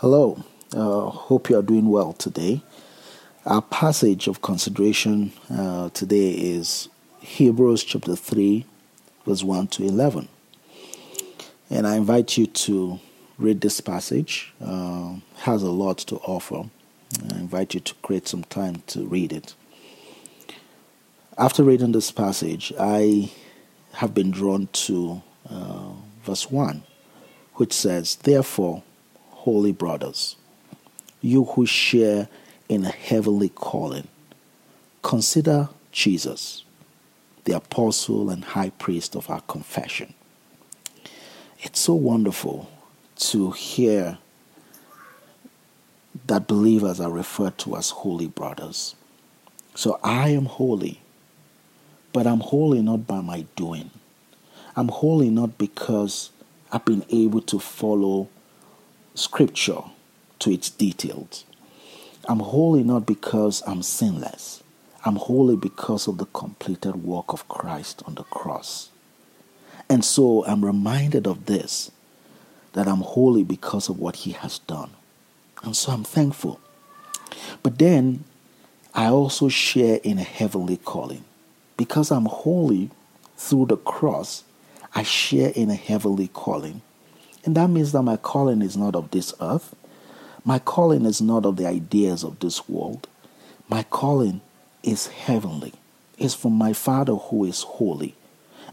Hello, uh, hope you are doing well today. Our passage of consideration uh, today is Hebrews chapter 3, verse 1 to 11. And I invite you to read this passage. Uh, has a lot to offer. I invite you to create some time to read it. After reading this passage, I have been drawn to uh, verse 1, which says, Therefore, holy brothers, you who share in a heavenly calling, consider Jesus, the apostle and high priest of our confession. It's so wonderful to hear that believers are referred to as holy brothers. So I am holy, but I'm holy not by my doing. I'm holy not because I've been able to follow scripture to its details. I'm holy not because I'm sinless. I'm holy because of the completed work of Christ on the cross. And so I'm reminded of this that I'm holy because of what He has done. And so I'm thankful. But then I also share in a heavenly calling. Because I'm holy through the cross, I share in a heavenly calling. And that means that my calling is not of this earth. My calling is not of the ideas of this world. My calling is heavenly. It's from my Father who is holy.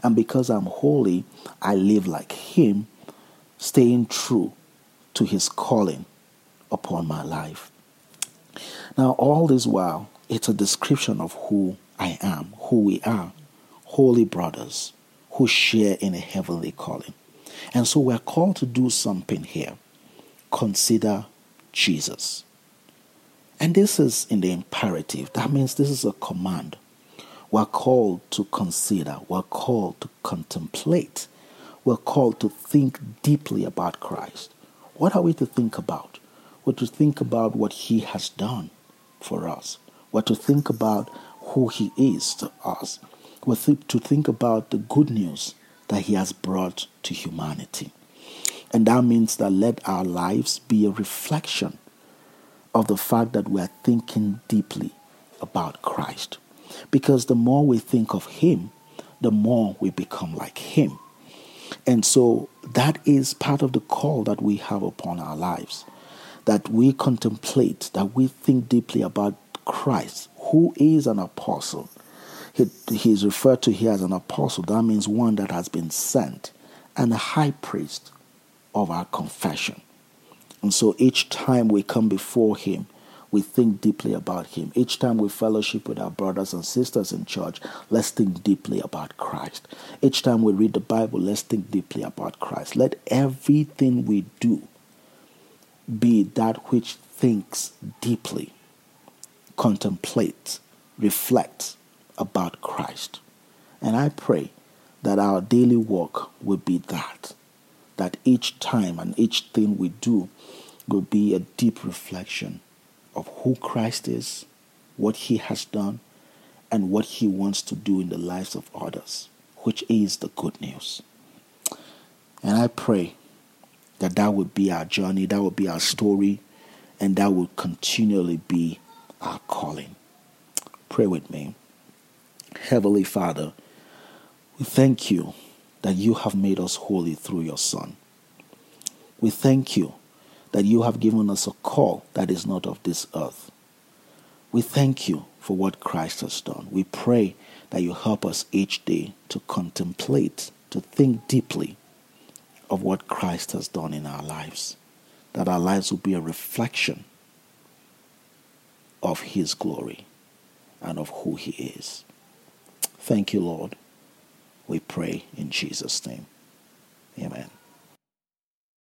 And because I'm holy, I live like Him, staying true to His calling upon my life. Now, all this while, it's a description of who I am, who we are, holy brothers who share in a heavenly calling. And so we're called to do something here. Consider Jesus. And this is in the imperative. That means this is a command. We're called to consider, we're called to contemplate, we're called to think deeply about Christ. What are we to think about? We're to think about what He has done for us, we're to think about who He is to us, we're to think about the good news that He has brought to humanity. And that means that let our lives be a reflection of the fact that we are thinking deeply about Christ. Because the more we think of Him, the more we become like Him. And so that is part of the call that we have upon our lives that we contemplate, that we think deeply about Christ, who is an apostle, he, is referred to here as an apostle. That means one that has been sent and a high priest of our confession. And so each time we come before him, we think deeply about him. Each time we fellowship with our brothers and sisters in church, let's think deeply about Christ. Each time we read the Bible, let's think deeply about Christ. Let everything we do be that which thinks deeply, contemplates, reflects, about Christ. And I pray that our daily work will be that. That each time and each thing we do will be a deep reflection of who Christ is, what he has done, and what he wants to do in the lives of others, which is the good news. And I pray that that would be our journey, that would be our story, and that would continually be our calling. Pray with me. Heavenly Father, we thank you that you have made us holy through your Son. We thank you that you have given us a call that is not of this earth. We thank you for what Christ has done. We pray that you help us each day to contemplate, to think deeply of what Christ has done in our lives, that our lives will be a reflection of his glory and of who he is. Thank you, Lord. We pray in Jesus' name. Amen.